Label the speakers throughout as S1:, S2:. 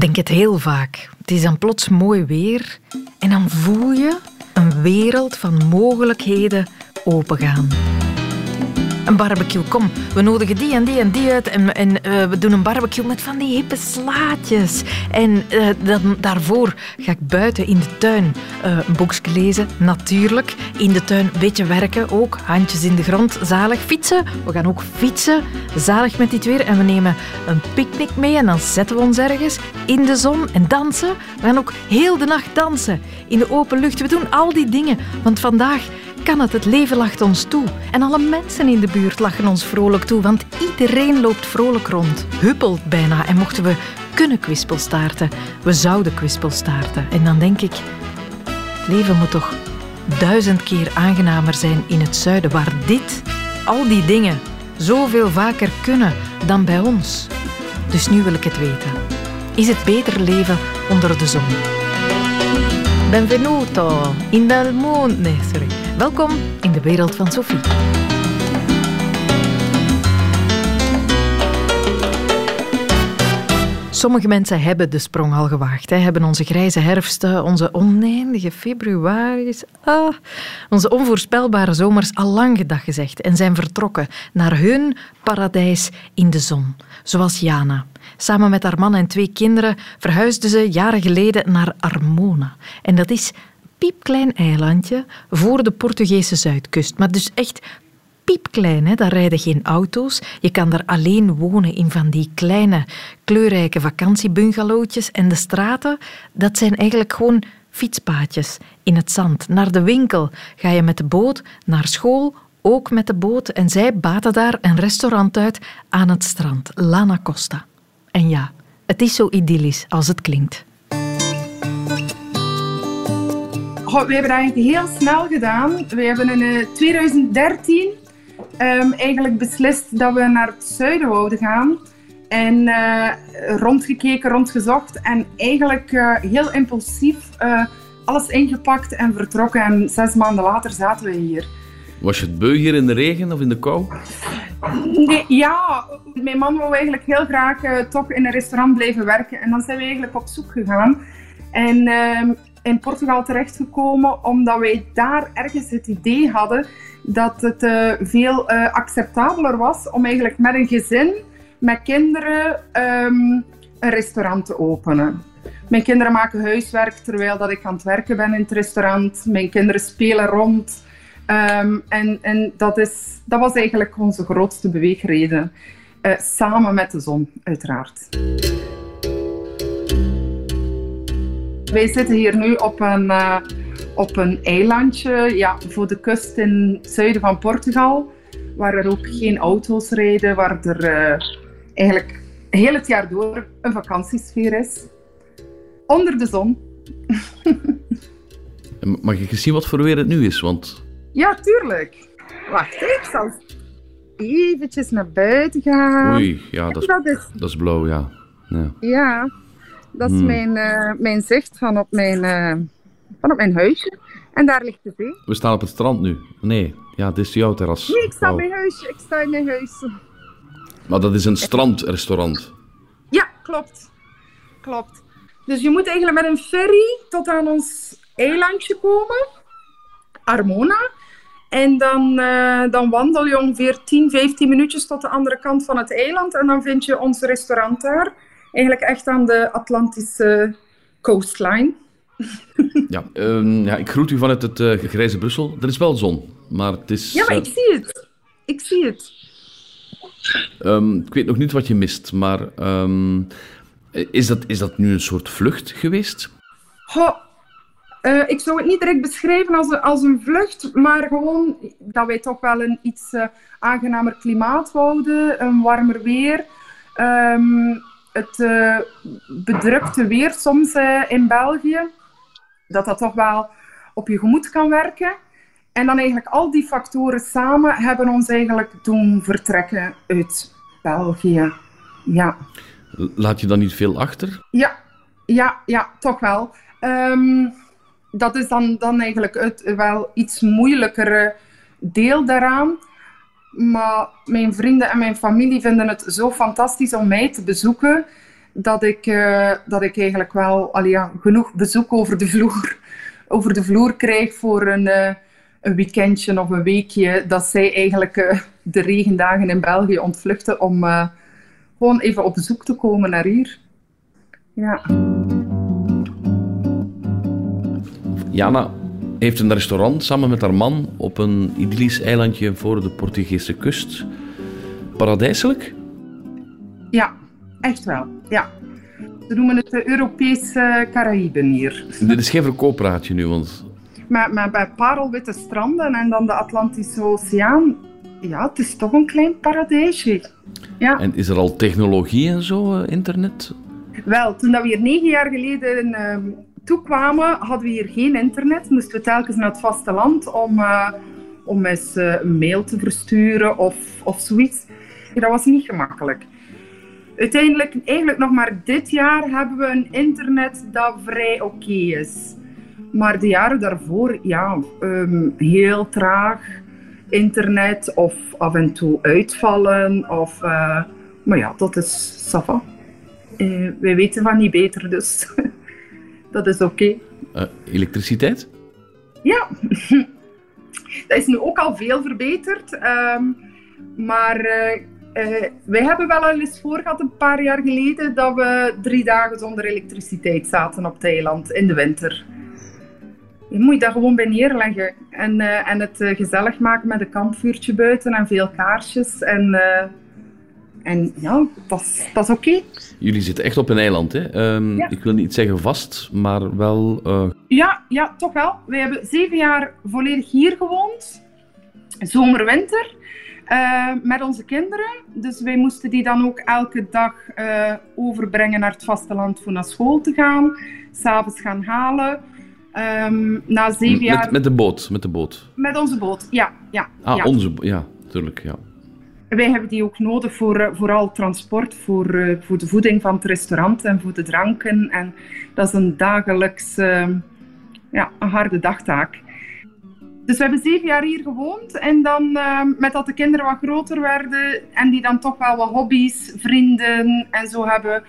S1: denk het heel vaak. Het is dan plots mooi weer en dan voel je een wereld van mogelijkheden opengaan. Een barbecue, kom, we nodigen die en die en die uit en, en eh, we doen een barbecue met van die hippe slaatjes. En eh, dan, daarvoor ga ik buiten in de tuin uh, een boekje lezen, natuurlijk. In de tuin een beetje werken ook, handjes in de grond, zalig. Fietsen, we gaan ook fietsen, zalig met dit weer. En we nemen een picknick mee en dan zetten we ons ergens in de zon en dansen. We gaan ook heel de nacht dansen in de open lucht. We doen al die dingen, want vandaag kan het. Het leven lacht ons toe. En alle mensen in de buurt lachen ons vrolijk toe, want iedereen loopt vrolijk rond. Huppelt bijna. En mochten we kunnen kwispelstaarten, we zouden kwispelstaarten. En dan denk ik, het leven moet toch duizend keer aangenamer zijn in het zuiden, waar dit, al die dingen, zoveel vaker kunnen dan bij ons. Dus nu wil ik het weten. Is het beter leven onder de zon? Benvenuto in del mondo. Sorry. Welkom in de wereld van Sophie. Sommige mensen hebben de sprong al gewaagd. Hebben onze grijze herfsten, onze oneindige februaris, ah, onze onvoorspelbare zomers al lang gedag gezegd en zijn vertrokken naar hun paradijs in de zon. Zoals Jana. Samen met haar man en twee kinderen verhuisden ze jaren geleden naar Armona. En dat is piepklein eilandje voor de Portugese zuidkust. Maar dus echt piepklein, hè? daar rijden geen auto's. Je kan daar alleen wonen in van die kleine, kleurrijke vakantiebungalowtjes. En de straten, dat zijn eigenlijk gewoon fietspaadjes in het zand. Naar de winkel ga je met de boot, naar school ook met de boot. En zij baten daar een restaurant uit aan het strand, Lana Costa. En ja, het is zo idyllisch als het klinkt.
S2: we hebben dat eigenlijk heel snel gedaan. We hebben in 2013 uh, um, eigenlijk beslist dat we naar het zuiden wouden gaan. En uh, rondgekeken, rondgezocht en eigenlijk uh, heel impulsief alles ingepakt en vertrokken. En zes maanden later zaten we hier.
S3: Was je het beu hier in de regen of in de kou?
S2: Nee, ja, mijn man wou eigenlijk heel graag toch in een restaurant blijven werken. En dan zijn we eigenlijk op zoek gegaan. En ehm, in Portugal terechtgekomen omdat wij daar ergens het idee hadden dat het uh, veel uh, acceptabeler was om eigenlijk met een gezin, met kinderen, um, een restaurant te openen. Mijn kinderen maken huiswerk terwijl dat ik aan het werken ben in het restaurant. Mijn kinderen spelen rond. Um, en en dat, is, dat was eigenlijk onze grootste beweegreden. Uh, samen met de zon, uiteraard. Wij zitten hier nu op een, uh, op een eilandje ja, voor de kust in het zuiden van Portugal, waar er ook geen auto's rijden, waar er uh, eigenlijk heel het jaar door een vakantiesfeer is. Onder de zon.
S3: Mag ik eens zien wat voor weer het nu is? Want...
S2: Ja, tuurlijk. Wacht, ik zal eventjes naar buiten gaan.
S3: Oei, ja, dat is, dat is... Dat is blauw, ja.
S2: Ja. ja. Dat is hmm. mijn, uh, mijn zicht van op mijn, uh, van op mijn huisje. En daar ligt de zee.
S3: We staan op het strand nu. Nee, ja, dit is jouw terras.
S2: Nee, ik sta, oh. mijn huisje. ik sta in mijn huis.
S3: Maar dat is een strandrestaurant?
S2: Ja, klopt. Klopt. Dus je moet eigenlijk met een ferry tot aan ons eilandje komen. Armona. En dan, uh, dan wandel je ongeveer 10, 15 minuutjes tot de andere kant van het eiland. En dan vind je ons restaurant daar eigenlijk echt aan de Atlantische coastline.
S3: ja, um, ja, ik groet u vanuit het uh, grijze Brussel. Er is wel zon, maar het is...
S2: Ja, maar ik zie het. Ik zie het.
S3: Um, ik weet nog niet wat je mist, maar um, is, dat, is dat nu een soort vlucht geweest?
S2: Ho, uh, ik zou het niet direct beschrijven als een, als een vlucht, maar gewoon dat wij toch wel een iets uh, aangenamer klimaat wouden, een warmer weer. Um, het uh, bedrukte weer soms in België, dat dat toch wel op je gemoed kan werken. En dan eigenlijk al die factoren samen hebben ons eigenlijk doen vertrekken uit België. Ja.
S3: Laat je dan niet veel achter?
S2: Ja, ja, ja toch wel. Um, dat is dan, dan eigenlijk het wel iets moeilijkere deel daaraan. Maar mijn vrienden en mijn familie vinden het zo fantastisch om mij te bezoeken, dat ik, uh, dat ik eigenlijk wel al ja, genoeg bezoek over de vloer, over de vloer krijg voor een, uh, een weekendje of een weekje. Dat zij eigenlijk uh, de regendagen in België ontvluchten om gewoon even op bezoek te komen naar hier. Ja.
S3: Jana heeft een restaurant samen met haar man op een idyllisch eilandje voor de Portugese kust. Paradijselijk?
S2: Ja, echt wel. Ja. Ze noemen het de Europese Caraïben hier.
S3: Dit is geen verkooppraatje nu, want...
S2: Maar, maar bij parelwitte stranden en dan de Atlantische Oceaan... Ja, het is toch een klein paradijsje. Ja.
S3: En is er al technologie en zo, eh, internet?
S2: Wel, toen dat we hier negen jaar geleden uh, toekwamen, hadden we hier geen internet. Moesten we telkens naar het vasteland om, uh, om eens uh, een mail te versturen of, of zoiets. Dat was niet gemakkelijk. Uiteindelijk, eigenlijk nog maar dit jaar, hebben we een internet dat vrij oké is. Maar de jaren daarvoor, ja, um, heel traag internet of af en toe uitvallen. Of, uh, maar ja, dat is sava. Uh, wij weten van niet beter, dus dat is oké. Okay.
S3: Uh, elektriciteit?
S2: Ja, dat is nu ook al veel verbeterd. Um, maar uh, wij hebben wel eens voor gehad, een paar jaar geleden, dat we drie dagen zonder elektriciteit zaten op het eiland in de winter. Je moet je daar gewoon bij neerleggen en, en het gezellig maken met een kampvuurtje buiten en veel kaarsjes. En, en ja, dat is, dat is oké. Okay.
S3: Jullie zitten echt op een eiland, hè? Um, ja. Ik wil niet zeggen vast, maar wel...
S2: Ja, ja, toch wel. We hebben zeven jaar volledig hier gewoond. Zomer, winter. Uh, met onze kinderen. Dus wij moesten die dan ook elke dag uh, overbrengen naar het vasteland voor naar school te gaan. S'avonds gaan halen. Um, na zeven jaar...
S3: Met, met, de boot? Met de boot?
S2: Met onze boot, ja. ja
S3: ah,
S2: ja.
S3: onze Ja, natuurlijk, ja.
S2: Wij hebben die ook nodig voor uh, vooral transport, voor, uh, voor de voeding van het restaurant en voor de dranken. En dat is een dagelijks, uh, ja, een harde dagtaak. Dus we hebben zeven jaar hier gewoond. En dan, uh, met dat de kinderen wat groter werden en die dan toch wel wat hobby's, vrienden en zo hebben,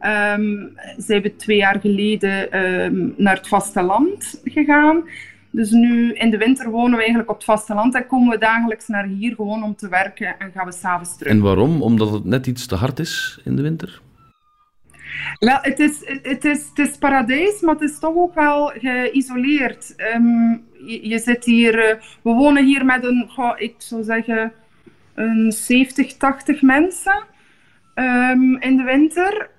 S2: um, zijn we twee jaar geleden naar het vasteland gegaan. Dus nu in de winter wonen we eigenlijk op het vasteland en komen we dagelijks naar hier gewoon om te werken en gaan we s'avonds terug.
S3: En waarom? Omdat het net iets te hard is in de winter?
S2: Wel, het is, het, is, het is paradijs, maar het is toch ook wel geïsoleerd. Um, je, je, zit hier, uh, we wonen hier met een, ik zou zeggen, een 70, 80 mensen um, in de winter.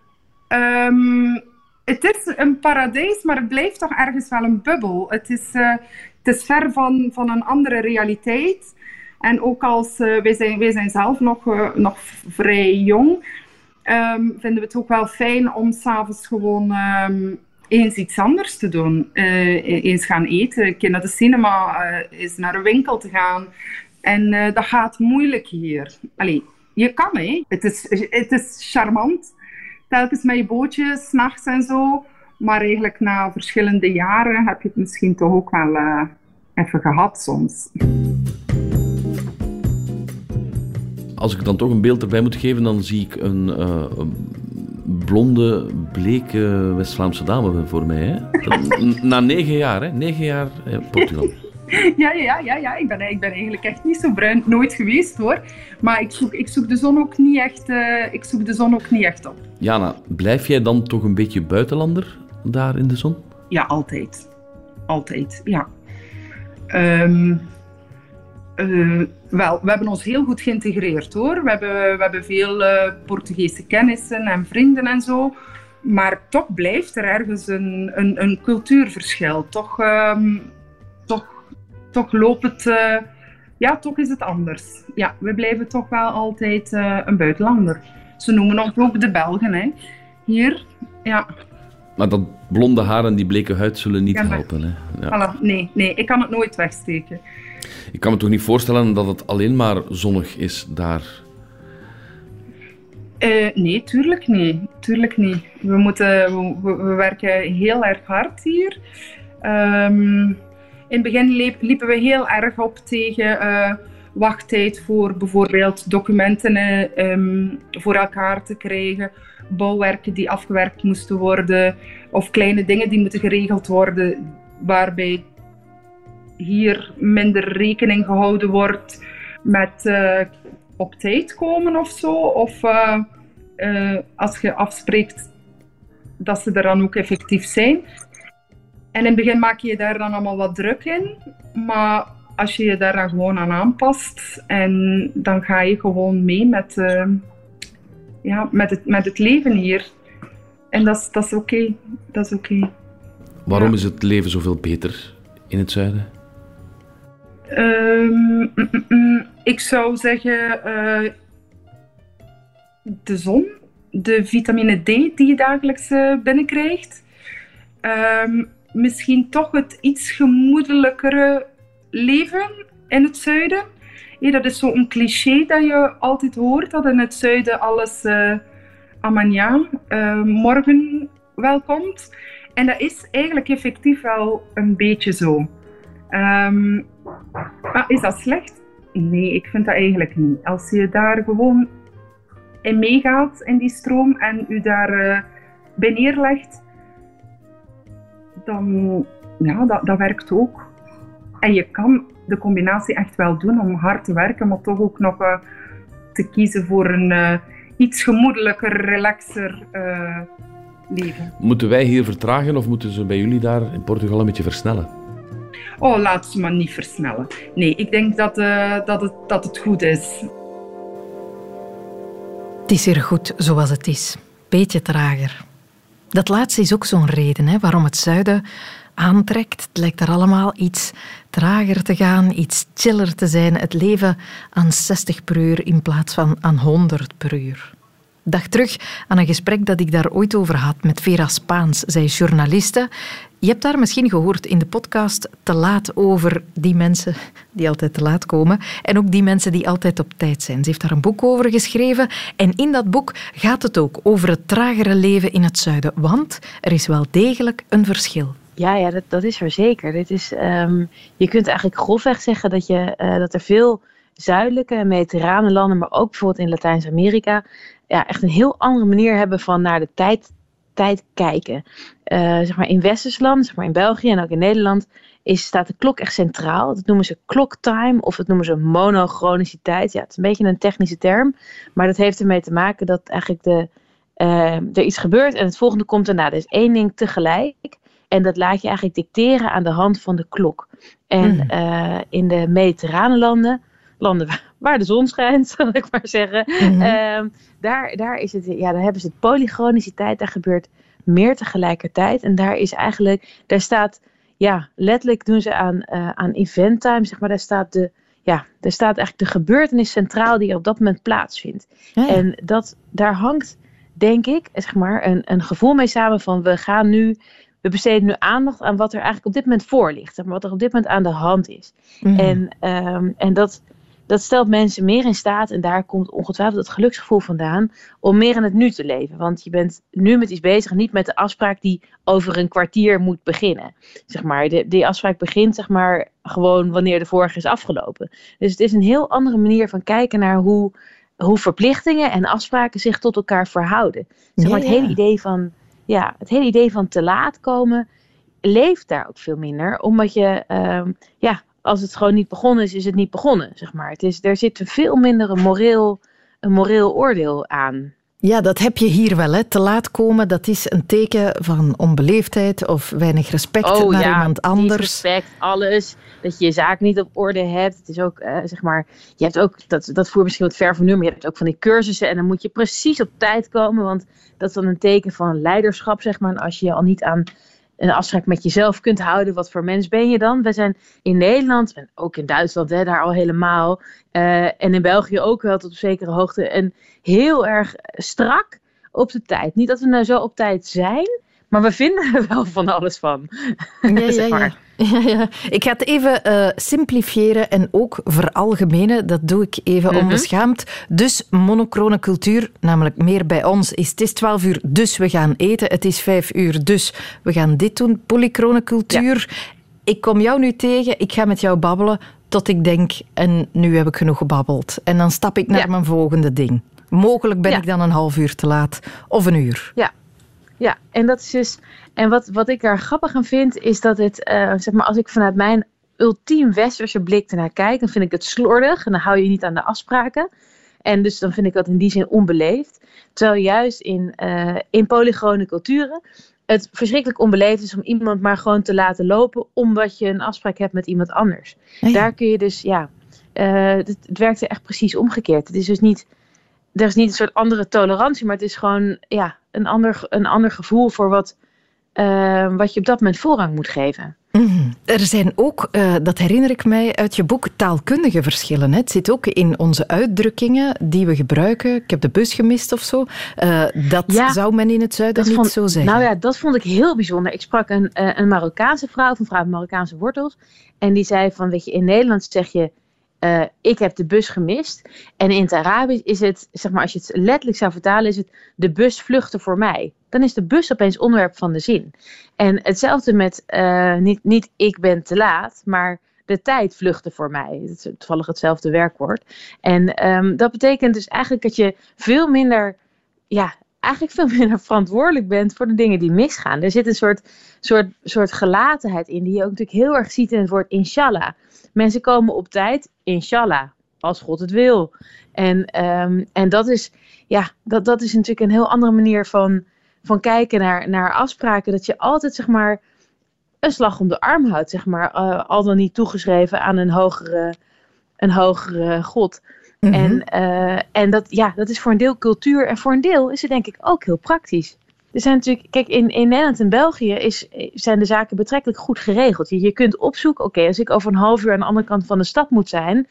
S2: Um, het is een paradijs, maar het blijft toch ergens wel een bubbel. Het is, uh, het is ver van, van een andere realiteit. En ook als uh, wij, zijn, wij zijn zelf nog, uh, nog vrij jong, um, vinden we het ook wel fijn om s'avonds gewoon um, eens iets anders te doen. Uh, eens gaan eten, een naar de cinema, eens naar een winkel te gaan. En dat gaat moeilijk hier. Allee, je kan hè. Het is, het is charmant. Telkens met je bootje, s'nachts en zo. Maar eigenlijk na verschillende jaren heb je het misschien toch ook wel even gehad soms.
S3: Als ik dan toch een beeld erbij moet geven, dan zie ik een, een blonde, bleke West-Vlaamse dame voor mij. Hè? Na negen jaar, hè? Negen jaar eh, Portugal.
S2: Ja, ja, ja, ja. Ik, ben, ik ben eigenlijk echt niet zo bruin. Nooit geweest hoor. Maar ik zoek, ik zoek, de, zon ook niet echt, uh, ik zoek de zon ook niet echt op.
S3: Jana, blijf jij dan toch een beetje buitenlander daar in de zon?
S2: Ja, altijd. Altijd, ja. Um, uh, wel, we hebben ons heel goed geïntegreerd hoor. We hebben, we hebben veel uh, Portugese kennissen en vrienden en zo. Maar toch blijft er ergens een, een, een cultuurverschil. Toch, um, toch, toch loopt het. Uh, ja, toch is het anders. Ja, we blijven toch wel altijd een buitenlander. Ze noemen ons ook de Belgen, hè. Hier, ja.
S3: Maar dat blonde haar en die bleke huid zullen niet ja, helpen, hè?
S2: Ja. Voilà, nee, nee, ik kan het nooit wegsteken.
S3: Ik kan me toch niet voorstellen dat het alleen maar zonnig is daar?
S2: Uh, nee, tuurlijk niet. Tuurlijk niet. We, moeten, we, we werken heel erg hard hier. Um, in het begin liep, liepen we heel erg op tegen uh, wachttijd voor bijvoorbeeld documenten um, voor elkaar te krijgen. bouwwerken die afgewerkt moesten worden of kleine dingen die moeten geregeld worden waarbij hier minder rekening gehouden wordt met uh, op tijd komen of zo. Of als je afspreekt dat ze er dan ook effectief zijn. En in het begin maak je je daar dan allemaal wat druk in. Maar als je je daar dan gewoon aan aanpast en dan ga je gewoon mee met, ja, met, het, met het leven hier. En dat is, dat is oké. Dat is oké.
S3: Waarom is het leven zoveel beter in het zuiden?
S2: Um, mm, mm, mm, ik zou zeggen uh, de zon, de vitamine D die je dagelijks uh, binnenkrijgt. Um, misschien toch het iets gemoedelijkere leven in het zuiden. Ja, dat is zo'n cliché dat je altijd hoort, dat in het zuiden alles uh, amania, morgen welkomt. En dat is eigenlijk effectief wel een beetje zo. Um, maar is dat slecht? Nee, ik vind dat eigenlijk niet. Als je daar gewoon in meegaat in die stroom en u daar uh, bij neerlegt, dan ja, dat, dat werkt ook. En je kan de combinatie echt wel doen om hard te werken, maar toch ook nog uh, te kiezen voor een uh, iets gemoedelijker, relaxer leven.
S3: Moeten wij hier vertragen of moeten ze bij jullie daar in Portugal een beetje versnellen?
S2: oh, laat ze maar niet versnellen. Nee, ik denk dat, uh, dat, het, dat het goed is.
S1: Het is hier goed zoals het is. Beetje trager. Dat laatste is ook zo'n reden hè, waarom het zuiden aantrekt. Het lijkt er allemaal iets trager te gaan, iets chiller te zijn. Het leven aan 60 per uur in plaats van aan 100 per uur dacht terug aan een gesprek dat ik daar ooit over had met Vera Spaans. Zij is journaliste. Je hebt daar misschien gehoord in de podcast te laat over die mensen die altijd te laat komen en ook die mensen die altijd op tijd zijn. Ze heeft daar een boek over geschreven en in dat boek gaat het ook over het tragere leven in het zuiden, want er is wel degelijk een verschil.
S4: Ja, ja dat, is er zeker. Dit is, um, je kunt eigenlijk grofweg zeggen dat, je, uh, dat er veel zuidelijke en mediterrane landen, maar ook bijvoorbeeld in Latijns-Amerika, ja, echt een heel andere manier hebben van naar de tijd, tijd kijken. Uh, zeg maar in Westerse landen, zeg maar in België en ook in Nederland, is, staat de klok echt centraal. Dat noemen ze clocktime of dat noemen ze monochroniciteit. Ja, het is een beetje een technische term, maar dat heeft ermee te maken dat eigenlijk de, uh, er iets gebeurt en het volgende komt daarna. Er is één ding tegelijk. En dat laat je eigenlijk dicteren aan de hand van de klok. En mm. uh, in de mediterrane landen landen waar de zon schijnt, zal ik maar zeggen. Mhm. Ehm, daar, daar, is het, ja, daar hebben ze het polychroniciteit, daar gebeurt meer tegelijkertijd. En daar is eigenlijk, daar staat, ja, letterlijk doen ze aan, uh, aan event time, zeg maar, daar staat de, ja, daar staat eigenlijk de gebeurtenis centraal die er op dat moment plaatsvindt. En dat, daar hangt, denk ik, zeg maar, een, een gevoel mee samen van we gaan nu we besteden nu aandacht aan wat er eigenlijk op dit moment voor ligt. Maar, wat er op dit moment aan de hand is. Mhm. En, um, en dat, dat stelt mensen meer in staat, en daar komt ongetwijfeld het geluksgevoel vandaan, om meer in het nu te leven. Want je bent nu met iets bezig, niet met de afspraak die over een kwartier moet beginnen. Zeg maar, de, die afspraak begint zeg maar, gewoon wanneer de vorige is afgelopen. Dus het is een heel andere manier van kijken naar hoe, hoe verplichtingen en afspraken zich tot elkaar verhouden. Zeg maar, het hele idee van, ja, het hele idee van te laat komen leeft daar ook veel minder. Omdat je, um, ja, als het gewoon niet begonnen is, is het niet begonnen, zeg maar. Het is, er zit veel minder een moreel, een moreel oordeel aan.
S1: Ja, dat heb je hier wel. Hè. Te laat komen, dat is een teken van onbeleefdheid of weinig respect
S4: oh,
S1: naar
S4: ja,
S1: iemand anders.
S4: respect, alles. Dat je je zaak niet op orde hebt. Het is ook, uh, zeg maar, je hebt ook, dat, dat voert misschien wat ver van nu, maar je hebt ook van die cursussen en dan moet je precies op tijd komen, want dat is dan een teken van leiderschap, zeg maar. En als je je al niet aan een afspraak met jezelf kunt houden. Wat voor mens ben je dan? We zijn in Nederland, en ook in Duitsland, hè, daar al helemaal. Uh, en in België ook wel tot op zekere hoogte. En heel erg strak op de tijd. Niet dat we nou zo op tijd zijn, maar we vinden er wel van alles van.
S1: Ja, ja, ja. Ja, ja. Ik ga het even uh, simplifiëren en ook veralgemenen. Dat doe ik even mm onbeschaamd. Dus monochrone cultuur, namelijk meer bij ons, is het is 12 uur, dus we gaan eten. Het is 5 uur, dus we gaan dit doen. Polychrone cultuur. Ik kom jou nu tegen, ik ga met jou babbelen tot ik denk, en nu heb ik genoeg gebabbeld. En dan stap ik naar mijn volgende ding. Mogelijk ben ik dan een half uur te laat of een uur.
S4: Ja, en dat is dus. En wat, wat ik er grappig aan vind, is dat het, eh, zeg maar, als ik vanuit mijn ultiem westerse blik ernaar kijk, dan vind ik het slordig en dan hou je niet aan de afspraken. En dus dan vind ik dat in die zin onbeleefd. Terwijl juist in, eh, in polygone culturen het verschrikkelijk onbeleefd is om iemand maar gewoon te laten lopen, omdat je een afspraak hebt met iemand anders.
S1: Ja.
S4: Daar kun je dus, ja, eh, het, het werkt er echt precies omgekeerd. Het is dus niet, er is niet een soort andere tolerantie, maar het is gewoon, ja, een ander, een ander gevoel voor wat, eh, wat je op dat moment voorrang moet geven.
S1: Mhm. Er zijn ook, eh, dat herinner ik mij uit je boek, taalkundige verschillen. Hè. Het zit ook in onze uitdrukkingen die we gebruiken. Ik heb de bus gemist of zo. Eh, dat
S4: Ja,
S1: zou men in het zuiden niet
S4: vond-
S1: zo zeggen.
S4: Nou ja, dat vond ik heel bijzonder. Ik sprak een, eh, een Marokkaanse vrouw, of een vrouw met Marokkaanse wortels. En die zei van, weet je, in Nederland zeg je, eh, ik heb de bus gemist. En in het Arabisch is het, zeg maar, als je het letterlijk zou vertalen, is het, de bus vluchtte voor mij. Dan is de bus opeens onderwerp van de zin. En hetzelfde met, eh, niet, niet ik ben te laat, maar de tijd vluchtte voor mij. Het is toevallig hetzelfde werkwoord. En ehm, dat betekent dus eigenlijk dat je veel minder, ja, eigenlijk veel minder verantwoordelijk bent voor de dingen die misgaan. Er zit een soort, soort, soort gelatenheid in, die je ook natuurlijk heel erg ziet in het woord inshallah. Mensen komen op tijd, inshallah, als God het wil. En, ehm, en dat, is, ja, dat, dat is natuurlijk een heel andere manier van, van kijken naar, naar afspraken. Dat je altijd, zeg maar, een slag om de arm houdt, zeg maar. eh, al dan niet toegeschreven aan een hogere, een hogere God.
S1: Mhm.
S4: En, eh, en dat, ja, dat is voor een deel cultuur en voor een deel is het denk ik ook heel praktisch. Er zijn natuurlijk, kijk, in, in Nederland en België is, zijn de zaken betrekkelijk goed geregeld. Je, je kunt opzoeken, oké, als ik over een half uur aan de andere kant van de stad moet zijn,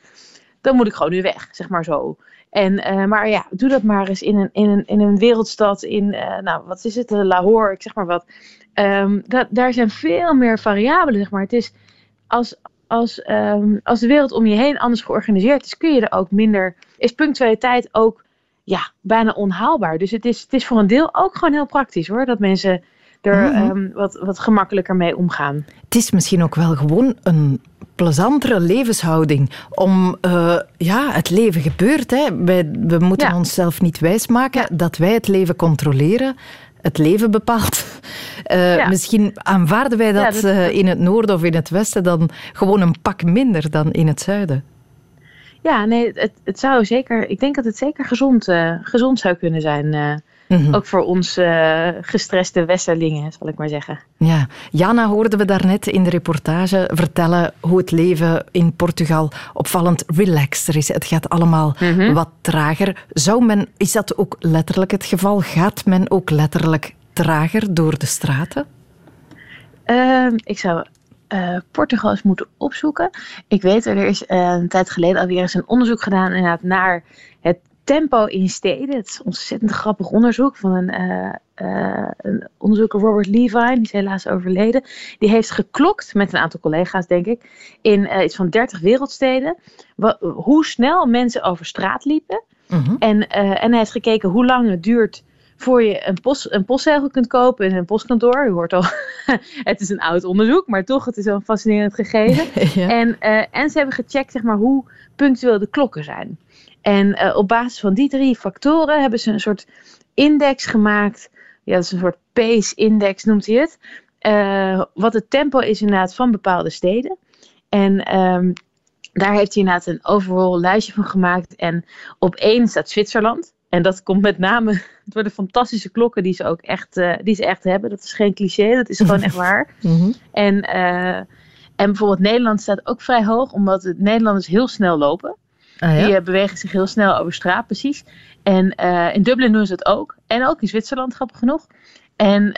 S4: dan moet ik gewoon nu weg, zeg maar zo. En, eh, maar ja, doe dat maar eens in een, in een, in een wereldstad, in, eh, nou, wat is het, Lahore, ik zeg maar wat. Ehm, dat, daar zijn veel meer variabelen, zeg maar. Het is, als, als, ehm, als de wereld om je heen anders georganiseerd is, kun je er ook minder, is punctualiteit ook ja, bijna onhaalbaar. Dus het is, het is voor een deel ook gewoon heel praktisch hoor, dat mensen er
S1: Mhm.
S4: ehm, wat, wat gemakkelijker mee omgaan.
S1: Het is misschien ook wel gewoon een plezantere levenshouding. Om, eh, ja, het leven gebeurt. Hè. Wij, we moeten
S4: Ja.
S1: onszelf niet wijsmaken dat wij het leven controleren. Het leven bepaalt. Eh,
S4: Ja.
S1: Misschien aanvaarden wij dat,
S4: Ja, dat-
S1: eh, in het noorden of in het westen dan gewoon een pak minder dan in het zuiden.
S4: Ja, nee, het, het zou zeker, ik denk dat het zeker gezond, eh, gezond zou kunnen zijn. eh,
S1: Mhm.
S4: Ook voor ons eh, gestreste westerlingen, zal ik maar zeggen.
S1: Ja, Jana hoorden we daarnet in de reportage vertellen hoe het leven in Portugal opvallend relaxter is. Het gaat allemaal
S4: Mhm.
S1: wat trager. Zou men, is dat ook letterlijk het geval? Gaat men ook letterlijk trager door de straten?
S4: Ehm, ik zou eh, Portugal eens moeten opzoeken. Ik weet, er is eh, een tijd geleden alweer eens een onderzoek gedaan inderdaad, naar het tempo in steden. Het is een ontzettend grappig onderzoek van een, eh, een onderzoeker Robert Levine, die is helaas overleden. Die heeft geklokt met een aantal collega's, denk ik, in iets van 30 wereldsteden, hoe snel mensen over straat liepen.
S1: Mhm.
S4: En, en hij heeft gekeken hoe lang het duurt voor je een, post, een postzegel kunt kopen in een postkantoor. U hoort al, het is een oud onderzoek, maar toch, het is wel een fascinerend gegeven.
S1: Ja.
S4: En, eh, en ze hebben gecheckt zeg maar, hoe punctueel de klokken zijn. En eh, op basis van die drie factoren hebben ze een soort index gemaakt. Ja, dat is een soort pace-index noemt hij het. Eh, wat het tempo is inderdaad van bepaalde steden. En ehm, daar heeft hij inderdaad een overall lijstje van gemaakt. En op één staat Zwitserland. En dat komt met name door de fantastische klokken die ze ook echt, eh, die ze echt hebben. Dat is geen cliché, dat is gewoon echt waar.
S1: Mhm.
S4: En, eh, en bijvoorbeeld Nederland staat ook vrij hoog, omdat het Nederlanders heel snel lopen.
S1: Ah, ja?
S4: Die eh, bewegen zich heel snel over straat, precies. En in Dublin doen ze het ook. En ook in Zwitserland, grappig genoeg. En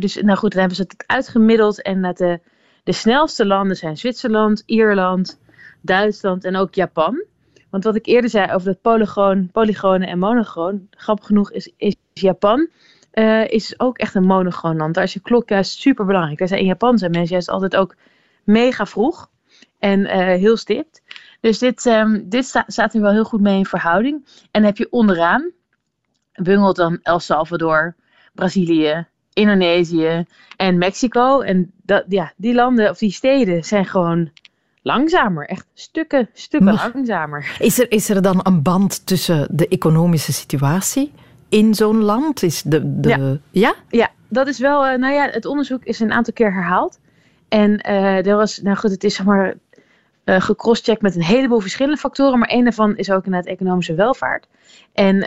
S4: dus, nou goed, dan hebben ze het uitgemiddeld. En dat de, de snelste landen zijn Zwitserland, Ierland, Duitsland en ook Japan. Want wat ik eerder zei over dat polygoon, polygone en monogoon, grappig genoeg is, is Japan eh, is ook echt een monogoon land. Daar is je klok juist super belangrijk. Zijn in Japan zijn mensen juist altijd ook mega vroeg en eh, heel stipt. Dus dit, ehm, dit sta- staat er wel heel goed mee in verhouding. En heb je onderaan, bungelt dan El Salvador, Brazilië, Indonesië en Mexico. En dat, ja, die landen of die steden zijn gewoon langzamer. Echt stukken, stukken
S1: Maar-
S4: langzamer.
S1: Is er, is er dan een band tussen de economische situatie in zo'n land? Is de, de,
S4: Ja.
S1: ja?
S4: Ja, dat is wel. eh, nou ja, het onderzoek is een aantal keer herhaald. En eh er was, nou goed, het is zeg maar eh gecrosscheckt met een heleboel verschillende factoren. Maar een daarvan is ook inderdaad economische welvaart. En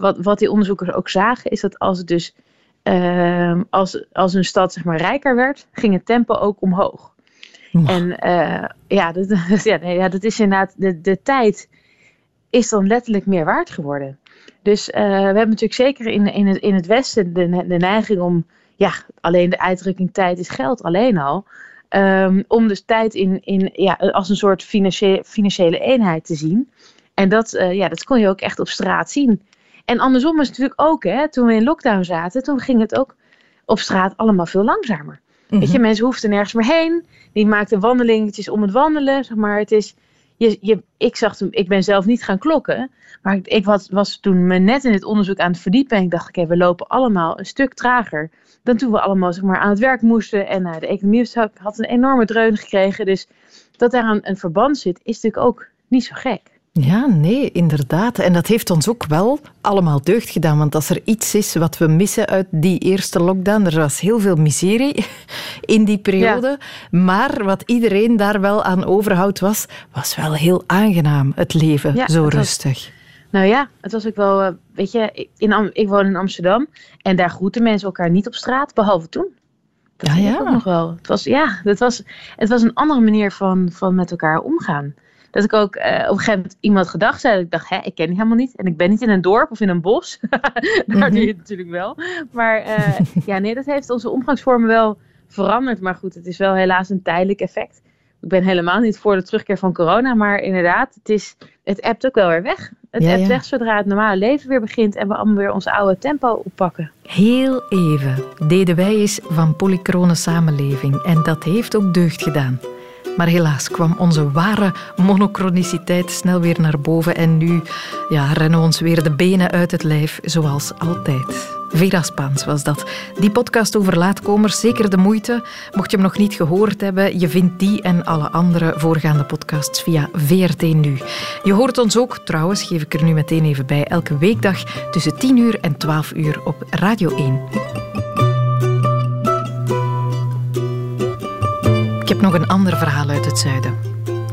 S4: wat, wat die onderzoekers ook zagen, is dat als het dus ehm, als, als een stad zeg maar rijker werd, ging het tempo ook omhoog. En eh, ja, dat, ja, nee, ja, is inderdaad, de, de tijd is dan letterlijk meer waard geworden. Dus eh, we hebben natuurlijk zeker in, in, het, in het Westen de, de neiging om, ja, alleen de uitdrukking tijd is geld alleen al. ehm, om dus tijd in, in, ja, als een soort financiële, financiële eenheid te zien. En dat, eh, ja, dat kon je ook echt op straat zien. En andersom is het natuurlijk ook, hè, toen we in lockdown zaten, toen ging het ook op straat allemaal veel langzamer. Weet je,
S1: Mhm.
S4: mensen hoefden nergens meer heen. Die maakten wandelingetjes om het wandelen. Zeg maar, het is, je, je, ik, zag toen, ik ben zelf niet gaan klokken. Maar ik, ik was, was toen me net in het onderzoek aan het verdiepen. En ik dacht, oké, we lopen allemaal een stuk trager. Dan toen we allemaal zeg maar, aan het werk moesten. En eh, de economie had een enorme dreun gekregen. Dus dat daar een, een verband zit, is natuurlijk ook niet zo gek.
S1: Ja, nee, inderdaad. En dat heeft ons ook wel allemaal deugd gedaan. Want als er iets is wat we missen uit die eerste lockdown, er was heel veel miserie in die periode. Maar wat iedereen daar wel aan overhoudt was, was wel heel aangenaam, het leven,
S4: Ja,
S1: zo
S4: het was-
S1: rustig.
S4: Nou ja, het was ook wel, eh, weet je, ik- in, Am- ik woon in Amsterdam. En daar groeten mensen elkaar niet op straat, behalve toen. Dat
S1: Ja,
S4: ook nog wel. Het was, ja, het was, het was een andere manier van, van met elkaar omgaan. Dat ik ook eh, op een gegeven moment iemand gedacht zei. Dat ik dacht, hè, ik ken die helemaal niet. En ik ben niet in een dorp of in een bos. Daar
S1: Mhm.
S4: doe je het natuurlijk wel. Maar eh, ja, nee, dat heeft onze omgangsvormen wel veranderd. Maar goed, het is wel helaas een tijdelijk effect. Ik ben helemaal niet voor de terugkeer van corona. Maar inderdaad, het, is, het appt ook wel weer weg. Het
S1: Ja,
S4: appt
S1: ja.
S4: weg zodra het normale leven weer begint. En we allemaal weer ons oude tempo oppakken.
S1: Heel even deden wij eens van polychrone samenleving. En dat heeft ook deugd gedaan. Maar helaas kwam onze ware monochroniciteit snel weer naar boven. En nu ja, rennen ons weer de benen uit het lijf, zoals altijd. Vera Spaans was dat. Die podcast over laatkomers, zeker de moeite. Mocht je hem nog niet gehoord hebben, je vindt die en alle andere voorgaande podcasts via VRT Nu. Je hoort ons ook, trouwens, geef ik er nu meteen even bij, elke weekdag tussen 10 uur en 12 uur op Radio 1. Nog een ander verhaal uit het zuiden.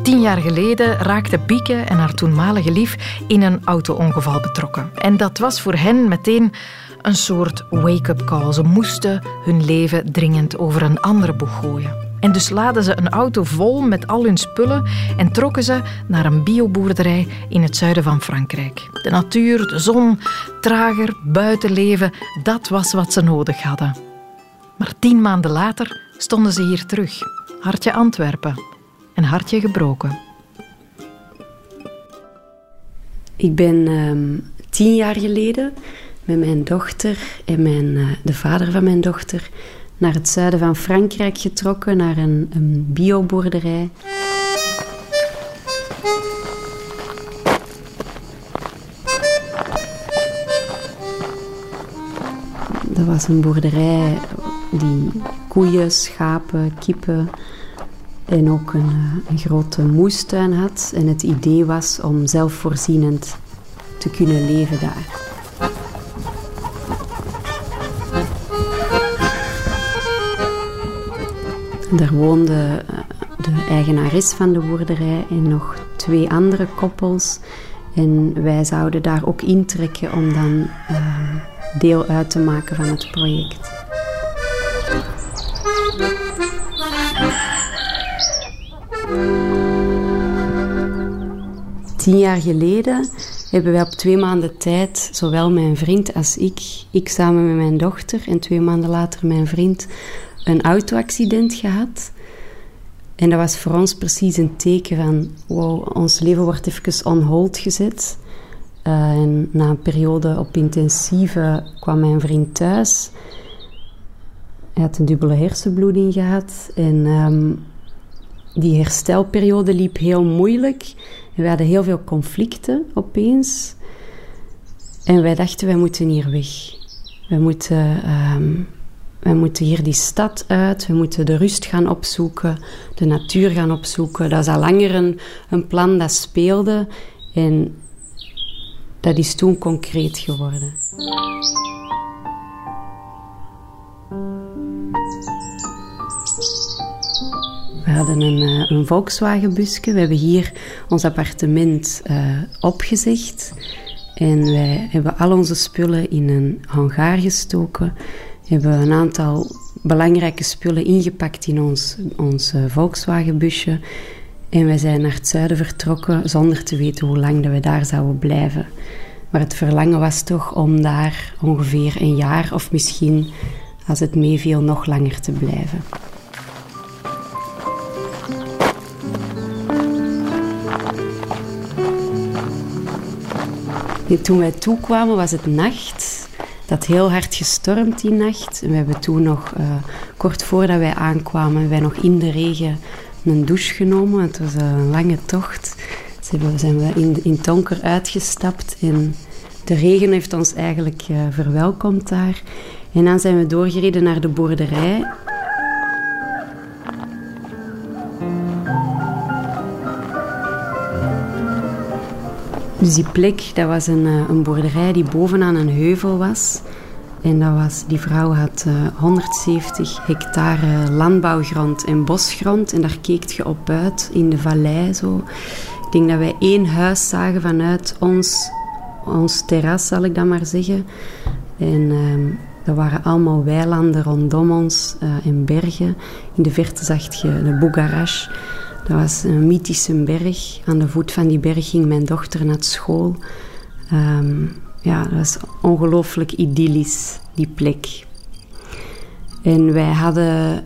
S1: Tien jaar geleden raakten Bieke en haar toenmalige lief in een auto-ongeval betrokken. En dat was voor hen meteen een soort wake-up call. Ze moesten hun leven dringend over een andere boeg gooien. En dus laden ze een auto vol met al hun spullen en trokken ze naar een bioboerderij in het zuiden van Frankrijk. De natuur, de zon, trager, buitenleven, dat was wat ze nodig hadden. Maar tien maanden later stonden ze hier terug. Hartje Antwerpen. En hartje gebroken.
S5: Ik ben ehm, tien jaar geleden met mijn dochter en mijn, eh, de vader van mijn dochter naar het zuiden van Frankrijk getrokken, naar een, een bioboerderij. Dat was een boerderij die koeien, schapen, kippen en ook een, eh, een grote moestuin had. En het idee was om zelfvoorzienend te kunnen leven daar. Daar woonde eh, de eigenares van de boerderij en nog twee andere koppels. En wij zouden daar ook intrekken om dan eh, deel uit te maken van het project. Tien jaar geleden hebben wij op twee maanden tijd, zowel mijn vriend als ik, ik samen met mijn dochter en twee maanden later mijn vriend, een auto-accident gehad. En dat was voor ons precies een teken van, wow, ons leven wordt even on hold gezet. Uh, en na een periode op intensieve kwam mijn vriend thuis. Hij had een dubbele hersenbloeding gehad en um, die herstelperiode liep heel moeilijk. We hadden heel veel conflicten opeens. En wij dachten, wij moeten hier weg. We moeten um, wij moeten hier die stad uit, we moeten de rust gaan opzoeken, de natuur gaan opzoeken. Dat is al langer een, een plan dat speelde en dat is toen concreet geworden. We hadden een, uh, een Volkswagenbusje. We hebben hier ons appartement uh, opgezegd. En wij hebben al onze spullen in een hangaar gestoken. We hebben een aantal belangrijke spullen ingepakt in ons, ons uh, Volkswagenbusje. En wij zijn naar het zuiden vertrokken zonder te weten hoe lang dat we daar zouden blijven. Maar het verlangen was toch om daar ongeveer een jaar of misschien, als het meeviel, nog langer te blijven. En toen wij toekwamen was het nacht. Dat heel hard gestormd die nacht. We hebben toen nog, uh, kort voordat wij aankwamen, wij nog in de regen een douche genomen. Het was een lange tocht. Dus zijn we in, in het donker uitgestapt en de regen heeft ons eigenlijk uh, verwelkomd daar. En dan zijn we doorgereden naar de boerderij. Dus die plek, dat was een, uh, een boerderij die bovenaan een heuvel was. En dat was, die vrouw had uh, 170 hectare landbouwgrond en bosgrond. En daar keek je op uit in de vallei zo. Ik denk dat wij één huis zagen vanuit ons, ons terras, zal ik dan maar zeggen. En uh, er waren allemaal weilanden rondom ons uh, en bergen. In de verte zag je de Bugarash. Dat was een mythische berg. Aan de voet van die berg ging mijn dochter naar school. Um, ja, dat was ongelooflijk idyllisch, die plek. En wij hadden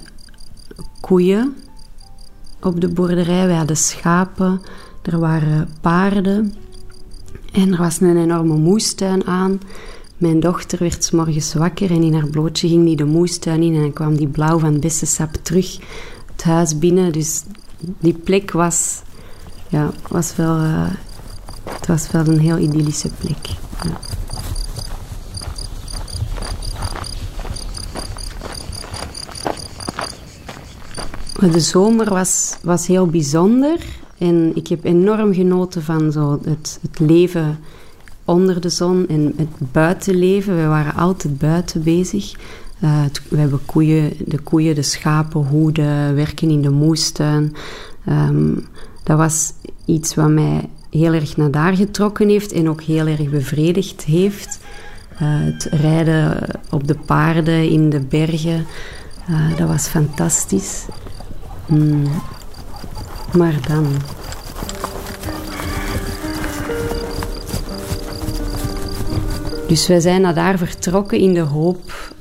S5: koeien op de boerderij, wij hadden schapen, er waren paarden en er was een enorme moestuin aan. Mijn dochter werd s morgens wakker en in haar blootje ging die de moestuin in en dan kwam die blauw van bessensap terug het huis binnen. Dus die plek was, ja, was wel, uh, het was wel een heel idyllische plek. Ja. De zomer was, was heel bijzonder en ik heb enorm genoten van zo het, het leven onder de zon en het buitenleven. We waren altijd buiten bezig. Uh, we hebben koeien, de koeien, de schapen hoeden, werken in de moestuin. Um, dat was iets wat mij heel erg naar daar getrokken heeft en ook heel erg bevredigd heeft. Uh, het rijden op de paarden in de bergen, uh, dat was fantastisch. Mm. Maar dan. Dus wij zijn naar daar vertrokken in de hoop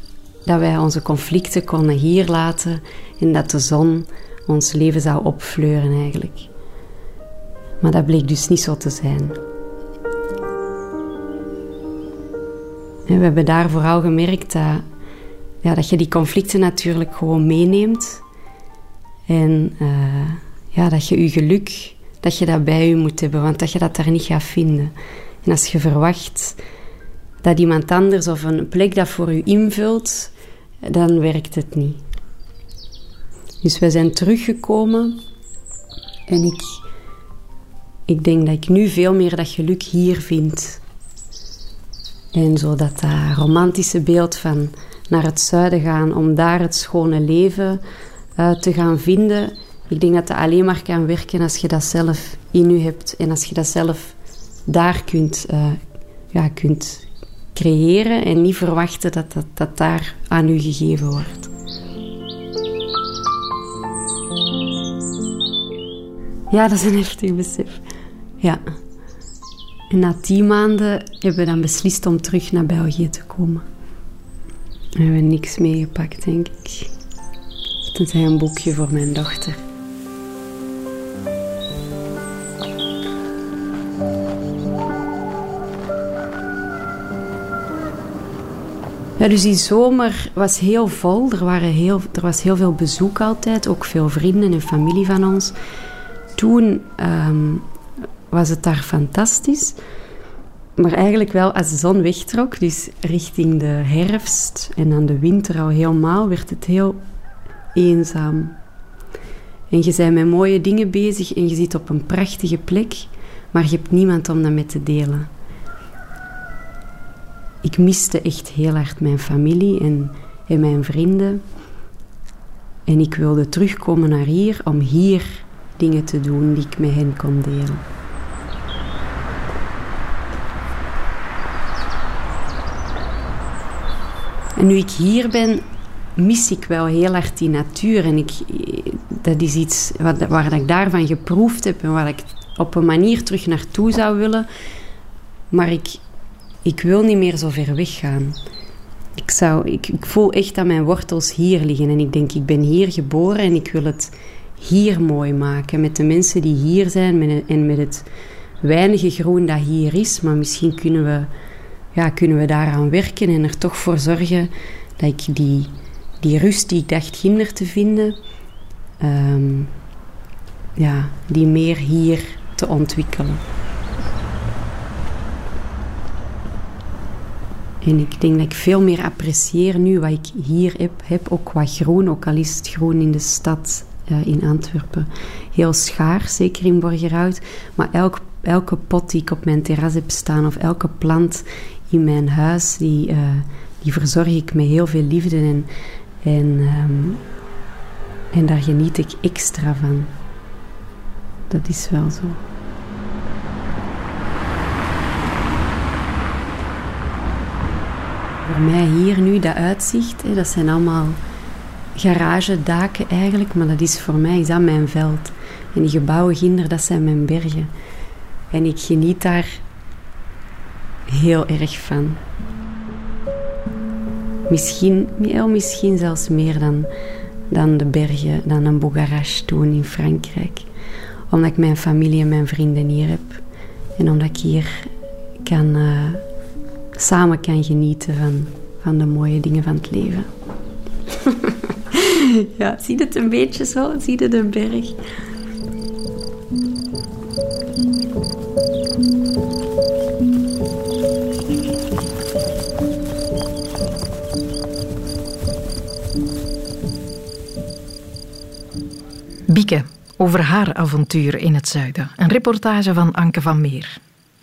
S5: dat wij onze conflicten konden hier laten en dat de zon ons leven zou opfleuren eigenlijk. Maar dat bleek dus niet zo te zijn. En we hebben daar vooral gemerkt dat, ja, dat je die conflicten natuurlijk gewoon meeneemt. En uh, ja, dat je je geluk, dat je dat bij je moet hebben, want dat je dat daar niet gaat vinden. En als je verwacht dat iemand anders of een plek dat voor u invult, dan werkt het niet. Dus we zijn teruggekomen en ik, ik denk dat ik nu veel meer dat geluk hier vind. En zo dat, romantische beeld van naar het zuiden gaan om daar het schone leven uh, te gaan vinden. Ik denk dat dat alleen maar kan werken als je dat zelf in je hebt en als je dat zelf daar kunt, uh, ja, kunt creëren en niet verwachten dat dat, dat daar aan u gegeven wordt. Ja, dat is een heftig besef. Ja. En na tien maanden hebben we dan beslist om terug naar België te komen. We hebben niks meegepakt, denk ik. Tenzij een boekje voor mijn dochter. Ja, dus die zomer was heel vol. Er, waren heel, er was heel veel bezoek altijd, ook veel vrienden en familie van ons. Toen um, was het daar fantastisch. maar eigenlijk wel als de zon wegtrok, dus richting de herfst en dan de winter al helemaal, werd het heel eenzaam. En je bent met mooie dingen bezig en je zit op een prachtige plek, maar je hebt niemand om dat mee te delen. Ik miste echt heel hard mijn familie en, en mijn vrienden. En ik wilde terugkomen naar hier om hier dingen te doen die ik met hen kon delen. En nu ik hier ben, mis ik wel heel hard die natuur. En ik, dat is iets wat, waar ik daarvan geproefd heb en waar ik op een manier terug naartoe zou willen. Maar ik, ik wil niet meer zo ver weggaan. Ik, zou, ik, voel echt dat mijn wortels hier liggen. En ik denk, ik ben hier geboren en ik wil het hier mooi maken. Met de mensen die hier zijn en met het weinige groen dat hier is. Maar misschien kunnen we, ja, kunnen we daaraan werken en er toch voor zorgen dat ik die, die rust die ik dacht ginder te vinden, ehm, ja, die meer hier te ontwikkelen. En ik denk dat ik veel meer apprecieer nu wat ik hier heb, heb ook qua groen, ook al is het groen in de stad uh, in Antwerpen. Heel schaars, zeker in Borgerhout. Maar elk, elke pot die ik op mijn terras heb staan of elke plant in mijn huis, die, uh, die verzorg ik met heel veel liefde en, en, um, en daar geniet ik extra van. Dat is wel zo. Voor mij hier nu, dat uitzicht, dat zijn allemaal garagedaken eigenlijk, maar dat is voor mij is dat mijn veld. En die gebouwen ginder, dat zijn mijn bergen. En ik geniet daar heel erg van. Misschien, heel misschien zelfs meer dan, dan de bergen, dan een Bogarache toen in Frankrijk. Omdat ik mijn familie en mijn vrienden hier heb. En omdat ik hier kan... Uh, samen kan genieten van, van de mooie dingen van het leven. ja, zie het een beetje zo? Zie je de berg?
S1: Bieke, over haar avontuur in het zuiden. Een reportage van Anke van Meer.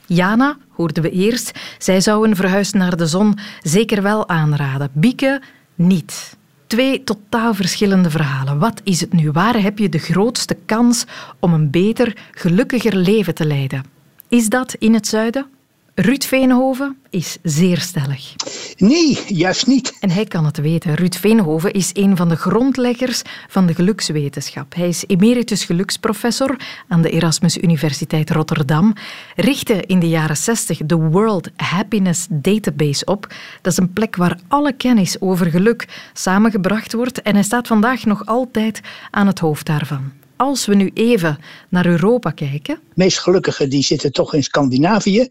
S1: Jana, hoorden we eerst, zij zou een verhuis naar de zon zeker wel aanraden. Bieke niet. Twee totaal verschillende verhalen. Wat is het nu? Waar heb je de grootste kans om een beter, gelukkiger leven te leiden? Is dat in het zuiden? Ruud Veenhoven is zeer stellig.
S6: Nee, juist niet.
S1: En hij kan het weten. Ruud Veenhoven is een van de grondleggers van de gelukswetenschap. Hij is emeritus geluksprofessor aan de Erasmus Universiteit Rotterdam. Richtte in de jaren 60 de World Happiness Database op. Dat is een plek waar alle kennis over geluk samengebracht wordt. En hij staat vandaag nog altijd aan het hoofd daarvan. Als we nu even naar Europa kijken. De
S6: meest gelukkigen die zitten toch in Scandinavië.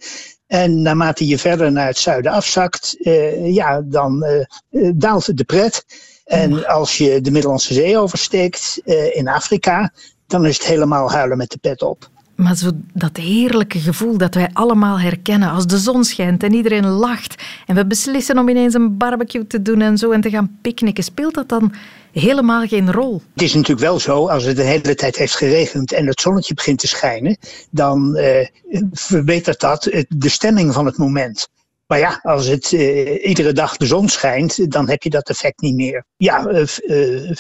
S6: En naarmate je verder naar het zuiden afzakt, uh, ja, dan uh, daalt de pret. En als je de Middellandse Zee oversteekt uh, in Afrika, dan is het helemaal huilen met de pet op.
S1: Maar zo dat heerlijke gevoel dat wij allemaal herkennen als de zon schijnt en iedereen lacht en we beslissen om ineens een barbecue te doen en zo en te gaan picknicken, speelt dat dan helemaal geen rol?
S6: Het is natuurlijk wel zo, als het de hele tijd heeft geregend en het zonnetje begint te schijnen, dan uh, verbetert dat de stemming van het moment. Maar ja, als het uh, iedere dag de zon schijnt, dan heb je dat effect niet meer. Ja, uh,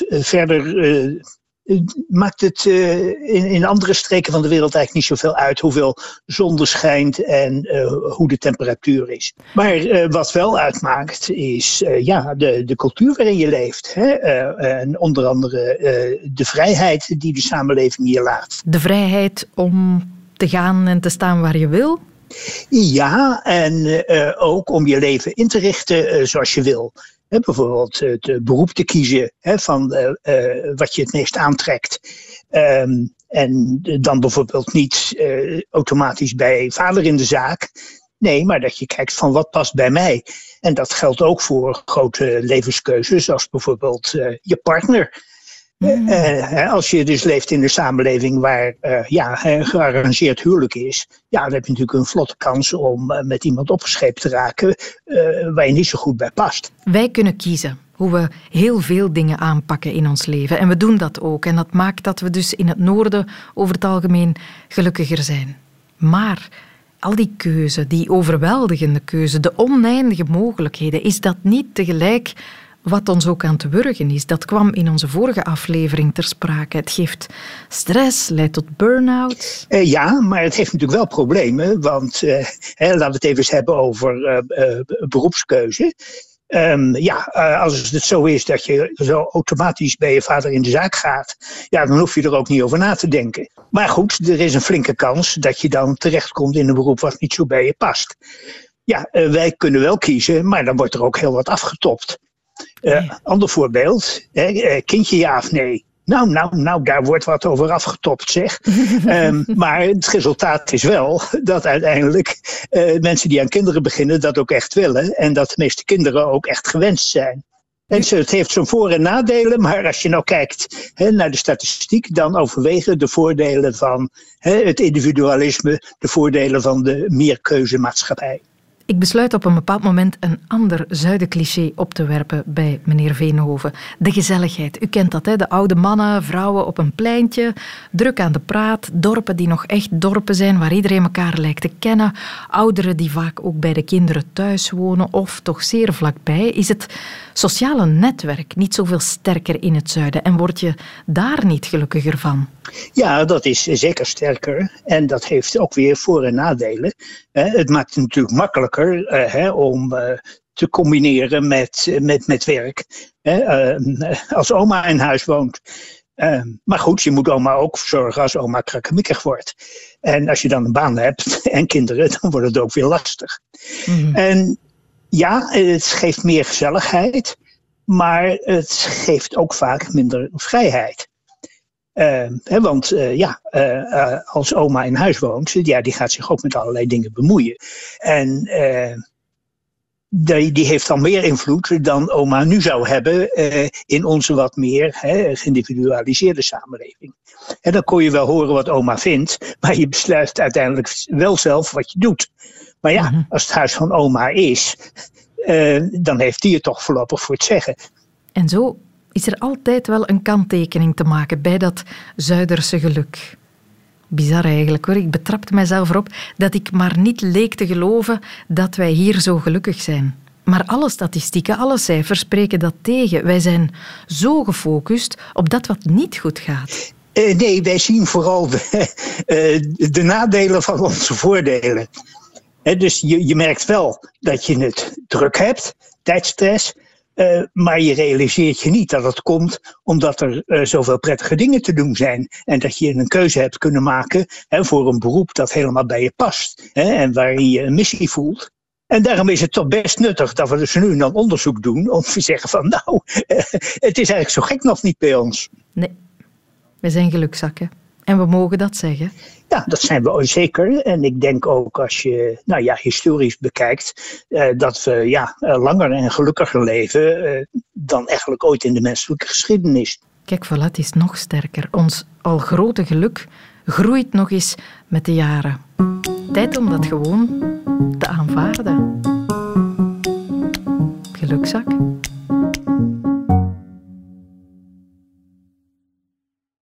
S6: verder maakt het uh, in, in andere streken van de wereld eigenlijk niet zoveel uit hoeveel zon er schijnt en uh, hoe de temperatuur is. Maar uh, wat wel uitmaakt is ja, de, de cultuur waarin je leeft. Hè? en onder andere de vrijheid die de samenleving hier laat.
S1: De vrijheid om te gaan en te staan waar je wil?
S6: Ja, en ook om je leven in te richten zoals je wil bijvoorbeeld het eh, beroep te kiezen van eh, eh, wat je het meest aantrekt. Ehm, en dan bijvoorbeeld niet automatisch bij vader in de zaak. Nee, maar dat je kijkt van wat past bij mij. En dat geldt ook voor grote levenskeuzes, zoals bijvoorbeeld je partner. Mm. als je dus leeft in een samenleving waar ja, een gearrangeerd huwelijk is, ja, dan heb je natuurlijk een vlotte kans om met iemand opgescheept te raken waar je niet zo goed bij past.
S1: Wij kunnen kiezen hoe we heel veel dingen aanpakken in ons leven. En we doen dat ook. En dat maakt dat we dus in het noorden over het algemeen gelukkiger zijn. Maar al die keuze, die overweldigende keuze, de oneindige mogelijkheden, is dat niet tegelijk wat ons ook aan het wurgen is. Dat kwam in onze vorige aflevering ter sprake. Het geeft stress, leidt tot burn-out.
S6: Eh, ja, maar het heeft natuurlijk wel problemen. Want eh, laten we het even eens hebben over uh, beroepskeuze. Um, ja, als het zo is dat je zo automatisch bij je vader in de zaak gaat, ja, dan hoef je er ook niet over na te denken. Maar goed, er is een flinke kans dat je dan terechtkomt in een beroep wat niet zo bij je past. Ja, wij kunnen wel kiezen, maar dan wordt er ook heel wat afgetopt. Uh, ander voorbeeld, hè, kindje ja of nee. Nou, nou, nou, daar wordt wat over afgetopt, zeg. um, maar het resultaat is wel dat uiteindelijk uh, mensen die aan kinderen beginnen dat ook echt willen. En dat de meeste kinderen ook echt gewenst zijn. En het heeft zijn voor- en nadelen, maar als je nou kijkt hè, naar de statistiek, dan overwegen de voordelen van hè, het individualisme, de voordelen van de meerkeuzemaatschappij.
S1: Ik besluit op een bepaald moment een ander zuidencliché op te werpen bij meneer Veenhoven. De gezelligheid. U kent dat, hè? de oude mannen, vrouwen op een pleintje, druk aan de praat, dorpen die nog echt dorpen zijn, waar iedereen elkaar lijkt te kennen, ouderen die vaak ook bij de kinderen thuis wonen of toch zeer vlakbij. Is het sociale netwerk niet zoveel sterker in het zuiden en word je daar niet gelukkiger van?
S6: Ja, dat is zeker sterker en dat heeft ook weer voor- en nadelen. Het maakt het natuurlijk makkelijker eh, om eh, te combineren met, met, met werk. Eh, als oma in huis woont. Maar goed, je moet oma ook verzorgen als oma krakkemikkig wordt. En als je dan een baan hebt en kinderen, dan wordt het ook weer lastig. Mhm. En ja, het geeft meer gezelligheid, maar het geeft ook vaak minder vrijheid. Uh, want uh, ja, uh, als oma in huis woont, ja, die gaat zich ook met allerlei dingen bemoeien. En die, die heeft dan meer invloed dan oma nu zou hebben in onze wat meer hè, geïndividualiseerde samenleving. En dan kon je wel horen wat oma vindt, maar je besluit uiteindelijk wel zelf wat je doet. Maar ja, mhm. als het huis van oma is, dan heeft die het toch voorlopig voor het zeggen.
S1: En zo is er altijd wel een kanttekening te maken bij dat Zuiderse geluk. Bizar eigenlijk hoor. Ik betrapte mijzelf erop dat ik maar niet leek te geloven dat wij hier zo gelukkig zijn. Maar alle statistieken, alle cijfers spreken dat tegen. Wij zijn zo gefocust op dat wat niet goed gaat.
S6: Uh, nee, wij zien vooral de, uh, de nadelen van onze voordelen. dus je, je merkt wel dat je het druk hebt, tijdstress, uh, maar je realiseert je niet dat het komt omdat er uh, zoveel prettige dingen te doen zijn. En dat je een keuze hebt kunnen maken hè, voor een beroep dat helemaal bij je past. Hè, en waarin je een missie voelt. En daarom is het toch best nuttig dat we dus nu en dan onderzoek doen om te zeggen van nou, uh, het is eigenlijk zo gek nog niet bij ons.
S1: Nee, we zijn gelukzakken. En we mogen dat zeggen.
S6: Ja, dat zijn we zeker. En ik denk ook als je nou ja, historisch bekijkt, eh, dat we ja, eh, langer en gelukkiger leven eh, dan eigenlijk ooit in de menselijke geschiedenis.
S1: Kijk, voilà, is nog sterker. Ons al grote geluk groeit nog eens met de jaren. Tijd om dat gewoon te aanvaarden. Gelukzak.